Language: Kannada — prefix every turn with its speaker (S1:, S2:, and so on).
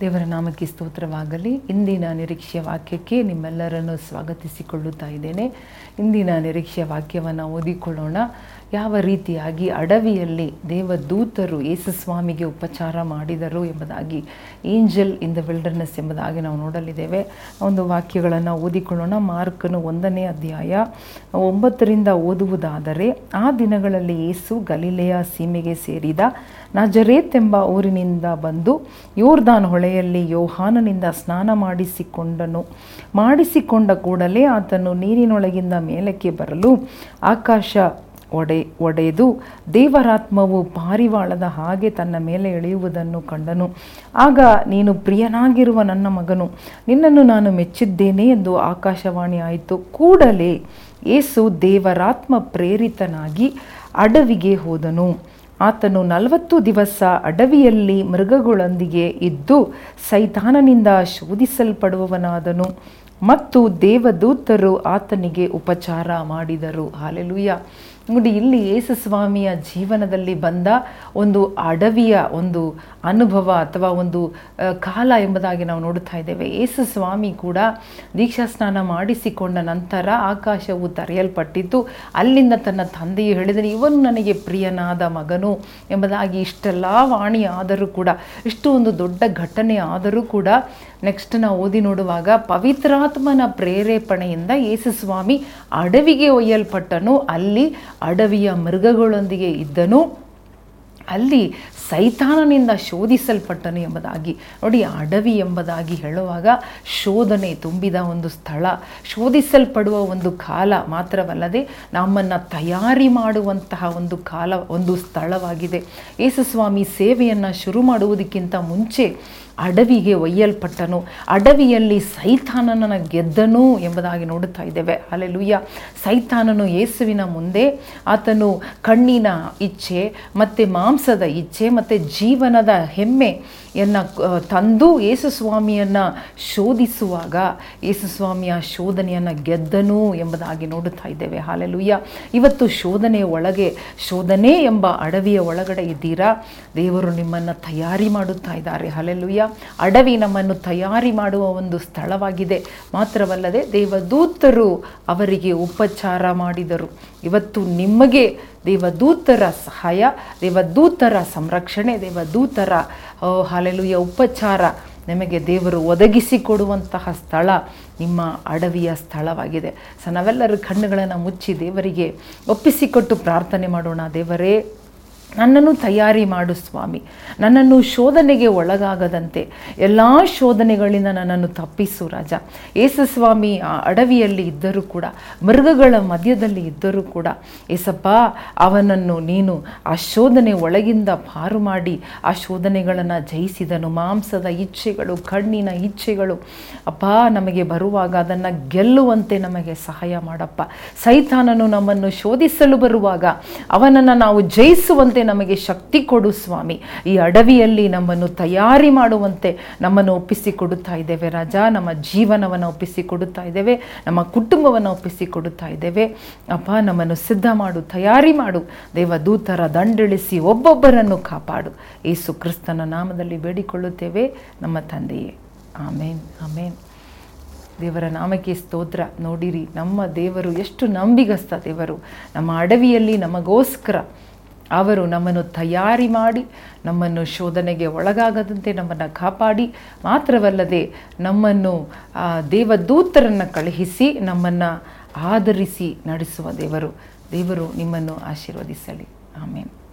S1: ದೇವರ ನಾಮಕ್ಕೆ ಸ್ತೋತ್ರವಾಗಲಿ. ಇಂದಿನ ನಿರೀಕ್ಷೆಯ ವಾಕ್ಯಕ್ಕೆ ನಿಮ್ಮೆಲ್ಲರನ್ನು ಸ್ವಾಗತಿಸಿಕೊಳ್ಳುತ್ತಾ ಇದ್ದೇನೆ. ಇಂದಿನ ನಿರೀಕ್ಷೆಯ ವಾಕ್ಯವನ್ನು ಓದಿಕೊಳ್ಳೋಣ. ಯಾವ ರೀತಿಯಾಗಿ ಅಡವಿಯಲ್ಲಿ ದೇವದೂತರು ಯೇಸುಸ್ವಾಮಿಗೆ ಉಪಚಾರ ಮಾಡಿದರು ಎಂಬುದಾಗಿ ಏಂಜಲ್ ಇನ್ ದ ವಿಲ್ಡರ್ನೆಸ್ ಎಂಬುದಾಗಿ ನಾವು ನೋಡಲಿದ್ದೇವೆ. ಒಂದು ವಾಕ್ಯಗಳನ್ನು ಓದಿಕೊಳ್ಳೋಣ. ಮಾರ್ಕನು ಒಂದನೇ ಅಧ್ಯಾಯ ಒಂಬತ್ತರಿಂದ ಓದುವುದಾದರೆ, ಆ ದಿನಗಳಲ್ಲಿ ಯೇಸು ಗಲೀಲೆಯ ಸೀಮೆಗೆ ಸೇರಿದ ನಜರೇತ್ ಎಂಬ ಊರಿನಿಂದ ಬಂದು ಯೋರ್ದಾನ್ ಹೊಳೆಯಲ್ಲಿ ಯೋಹಾನನಿಂದ ಸ್ನಾನ ಮಾಡಿಸಿಕೊಂಡನು. ಮಾಡಿಸಿಕೊಂಡ ಕೂಡಲೇ ಆತನು ನೀರಿನೊಳಗಿಂದ ಮೇಲಕ್ಕೆ ಬರಲು ಆಕಾಶ ಒಡೆ, ಒಡೆದು ದೇವರಾತ್ಮವು ಪಾರಿವಾಳದ ಹಾಗೆ ತನ್ನ ಮೇಲೆ ಎಳೆಯುವುದನ್ನು ಕಂಡನು. ಆಗ ನೀನು ಪ್ರಿಯನಾಗಿರುವ ನನ್ನ ಮಗನು, ನಿನ್ನನ್ನು ನಾನು ಮೆಚ್ಚಿದ್ದೇನೆ ಎಂದು ಆಕಾಶವಾಣಿ ಆಯಿತು. ಕೂಡಲೇ ಏಸು ದೇವರಾತ್ಮ ಪ್ರೇರಿತನಾಗಿ ಅಡವಿಗೆ ಹೋದನು. ಆತನು ನಲವತ್ತು ದಿವಸ ಅಡವಿಯಲ್ಲಿ ಮೃಗಗಳೊಂದಿಗೆ ಇದ್ದು ಸೈತಾನನಿಂದ ಶೋಧಿಸಲ್ಪಡುವವನಾದನು. ಮತ್ತು ದೇವದೂತರು ಆತನಿಗೆ ಉಪಚಾರ ಮಾಡಿದರು. ಹಾಲೆಲುಯ್ಯ ನೋಡಿ, ಇಲ್ಲಿ ಯೇಸು ಸ್ವಾಮಿಯ ಜೀವನದಲ್ಲಿ ಬಂದ ಒಂದು ಅಡವಿಯ ಒಂದು ಅನುಭವ ಅಥವಾ ಒಂದು ಕಾಲ ಎಂಬುದಾಗಿ ನಾವು ನೋಡುತ್ತಾ ಇದ್ದೇವೆ. ಯೇಸು ಸ್ವಾಮಿ ಕೂಡ ದೀಕ್ಷಾ ಸ್ನಾನ ಮಾಡಿಸಿಕೊಂಡ ನಂತರ ಆಕಾಶವು ತರೆಯಲ್ಪಟ್ಟಿತ್ತು. ಅಲ್ಲಿಂದ ತನ್ನ ತಂದೆಯು ಹೇಳಿದರೆ ಇವನು ನನಗೆ ಪ್ರಿಯನಾದ ಮಗನು ಎಂಬುದಾಗಿ ಇಷ್ಟೆಲ್ಲ ವಾಣಿ ಆದರೂ ಕೂಡ, ಇಷ್ಟು ಒಂದು ದೊಡ್ಡ ಘಟನೆ ಆದರೂ ಕೂಡ ನೆಕ್ಸ್ಟ್ ನಾವು ಓದಿ ನೋಡುವಾಗ ಪವಿತ್ರಾತ್ಮನ ಪ್ರೇರೇಪಣೆಯಿಂದ ಯೇಸು ಸ್ವಾಮಿ ಅಡವಿಗೆ ಒಯ್ಯಲ್ಪಟ್ಟನು. ಅಲ್ಲಿ ಅಡವಿಯ ಮೃಗಗಳೊಂದಿಗೆ ಇದ್ದನು. ಅಲ್ಲಿ ಸೈತಾನನಿಂದ ಶೋಧಿಸಲ್ಪಟ್ಟನು ಎಂಬುದಾಗಿ. ನೋಡಿ, ಅಡವಿ ಎಂಬುದಾಗಿ ಹೇಳುವಾಗ ಶೋಧನೆ ತುಂಬಿದ ಒಂದು ಸ್ಥಳ, ಶೋಧಿಸಲ್ಪಡುವ ಒಂದು ಕಾಲ ಮಾತ್ರವಲ್ಲದೆ ನಮ್ಮನ್ನು ತಯಾರಿ ಮಾಡುವಂತಹ ಒಂದು ಕಾಲ, ಒಂದು ಸ್ಥಳವಾಗಿದೆ. ಯೇಸುಸ್ವಾಮಿ ಸೇವೆಯನ್ನು ಶುರು ಮಾಡುವುದಕ್ಕಿಂತ ಮುಂಚೆ ಅಡವಿಗೆ ಒಯ್ಯಲ್ಪಟ್ಟನು. ಅಡವಿಯಲ್ಲಿ ಸೈತಾನನ ಗೆದ್ದನು ಎಂಬುದಾಗಿ ನೋಡುತ್ತಾ ಇದ್ದೇವೆ. ಅಲ್ಲೆಲುಯ್ಯ ಸೈತಾನನು ಯೇಸುವಿನ ಮುಂದೆ, ಆತನು ಕಣ್ಣಿನ ಇಚ್ಛೆ, ಮತ್ತು ಮಾಂಸದ ಇಚ್ಛೆ, ಮತ್ತು ಜೀವನದ ಹೆಮ್ಮೆಯನ್ನು ತಂದು ಯೇಸುಸ್ವಾಮಿಯನ್ನು ಶೋಧಿಸುವಾಗ ಯೇಸುಸ್ವಾಮಿಯ ಶೋಧನೆಯನ್ನು ಗೆದ್ದನು ಎಂಬುದಾಗಿ ನೋಡುತ್ತಾ ಇದ್ದೇವೆ. ಹಾಲೆಲುಯ್ಯ ಇವತ್ತು ಶೋಧನೆಯ ಒಳಗೆ, ಶೋಧನೆ ಎಂಬ ಅಡವಿಯ ಒಳಗಡೆ ಇದ್ದೀರಾ? ದೇವರು ನಿಮ್ಮನ್ನು ತಯಾರಿ ಮಾಡುತ್ತಾ ಇದ್ದಾರೆ. ಹಲೆಲುಯ್ಯ ಅಡವಿ ನಮ್ಮನ್ನು ತಯಾರಿ ಮಾಡುವ ಒಂದು ಸ್ಥಳವಾಗಿದೆ. ಮಾತ್ರವಲ್ಲದೆ ದೇವದೂತರು ಅವರಿಗೆ ಉಪಚಾರ ಮಾಡಿದರು. ಇವತ್ತು ನಿಮಗೆ ದೇವದೂತರ ಸಹಾಯ, ದೇವದೂತರ ಸಂರಕ್ಷಣೆ, ದೇವದೂತರ ಹಾಲೆಲುಯ ಉಪಚಾರ ನಿಮಗೆ ದೇವರು ಒದಗಿಸಿಕೊಡುವಂತಹ ಸ್ಥಳ ನಿಮ್ಮ ಅಡವಿಯ ಸ್ಥಳವಾಗಿದೆ. ಸೊ ನಾವೆಲ್ಲರೂ ಕಣ್ಣುಗಳನ್ನು ಮುಚ್ಚಿ ದೇವರಿಗೆ ಒಪ್ಪಿಸಿಕೊಟ್ಟು ಪ್ರಾರ್ಥನೆ ಮಾಡೋಣ. ದೇವರೇ ನನ್ನನ್ನು ತಯಾರಿ ಮಾಡು ಸ್ವಾಮಿ. ನನ್ನನ್ನು ಶೋಧನೆಗೆ ಒಳಗಾಗದಂತೆ. ಎಲ್ಲ ಶೋಧನೆಗಳಿಂದ ನನ್ನನ್ನು ತಪ್ಪಿಸು ರಾಜ. ಏಸು ಸ್ವಾಮಿ ಆ ಅಡವಿಯಲ್ಲಿ ಇದ್ದರೂ ಕೂಡ, ಮೃಗಗಳ ಮಧ್ಯದಲ್ಲಿ ಇದ್ದರೂ ಕೂಡ, ಏಸಪ್ಪ, ಅವನನ್ನು ನೀನು ಆ ಶೋಧನೆ ಒಳಗಿಂದ ಪಾರು ಮಾಡಿ, ಆ ಶೋಧನೆಗಳನ್ನು ಜಯಿಸಿದನು. ಮಾಂಸದ ಇಚ್ಛೆಗಳು, ಕಣ್ಣಿನ ಇಚ್ಛೆಗಳು. ಅಪ್ಪ, ನಮಗೆ ಬರುವಾಗ ಅದನ್ನು ಗೆಲ್ಲುವಂತೆ ನಮಗೆ ಸಹಾಯ ಮಾಡಪ್ಪ. ಸೈತಾನನು ನಮ್ಮನ್ನು ಶೋಧಿಸಲು ಬರುವಾಗ ಅವನನ್ನು ನಾವು ಜಯಿಸುವಂತೆ ನಮಗೆ ಶಕ್ತಿ ಕೊಡು ಸ್ವಾಮಿ. ಈ ಅಡವಿಯಲ್ಲಿ ನಮ್ಮನ್ನು ತಯಾರಿ ಮಾಡುವಂತೆ ನಮ್ಮನ್ನು ಒಪ್ಪಿಸಿಕೊಡುತ್ತಾ ಇದ್ದೇವೆ ರಾಜ. ನಮ್ಮ ಜೀವನವನ್ನು ಒಪ್ಪಿಸಿಕೊಡುತ್ತಾ ಇದ್ದೇವೆ. ನಮ್ಮ ಕುಟುಂಬವನ್ನು ಒಪ್ಪಿಸಿಕೊಡುತ್ತಾ ಇದ್ದೇವೆ. ಅಪ್ಪ, ನಮ್ಮನ್ನು ಸಿದ್ಧ ಮಾಡು, ತಯಾರಿ ಮಾಡು. ದೇವದೂತರ ದಂಡಿಳಿಸಿ ಒಬ್ಬೊಬ್ಬರನ್ನು ಕಾಪಾಡು. ಯೇಸು ಕ್ರಿಸ್ತನ ನಾಮದಲ್ಲಿ ಬೇಡಿಕೊಳ್ಳುತ್ತೇವೆ. ನಮ್ಮ ತಂದೆಯೇ. ಆಮೇನ್ ಆಮೇನ್. ದೇವರ ನಾಮಕ್ಕೆ ಸ್ತೋತ್ರ. ನೋಡಿರಿ, ನಮ್ಮ ದೇವರು ಎಷ್ಟು ನಂಬಿಗಸ್ತ ದೇವರು. ನಮ್ಮ ಅಡವಿಯಲ್ಲಿ ನಮಗೋಸ್ಕರ ಅವರು ನಮ್ಮನ್ನು ತಯಾರಿ ಮಾಡಿ, ನಮ್ಮನ್ನು ಶೋಧನೆಗೆ ಒಳಗಾಗದಂತೆ ನಮ್ಮನ್ನು ಕಾಪಾಡಿ, ಮಾತ್ರವಲ್ಲದೆ ನಮ್ಮನ್ನು ದೇವದೂತರನ್ನು ಕಳುಹಿಸಿ, ನಮ್ಮನ್ನು ಆಧರಿಸಿ ನಡೆಸುವ ದೇವರು. ದೇವರು ನಿಮ್ಮನ್ನು ಆಶೀರ್ವದಿಸಲಿ. ಆಮೇಲೆ